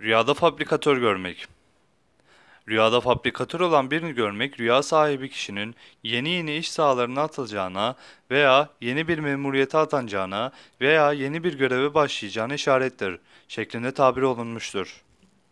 Rüyada fabrikatör görmek. Rüyada fabrikatör olan birini görmek, rüya sahibi kişinin yeni yeni iş sahalarına atılacağına veya yeni bir memuriyete atanacağına veya yeni bir göreve başlayacağına işarettir şeklinde tabir olunmuştur.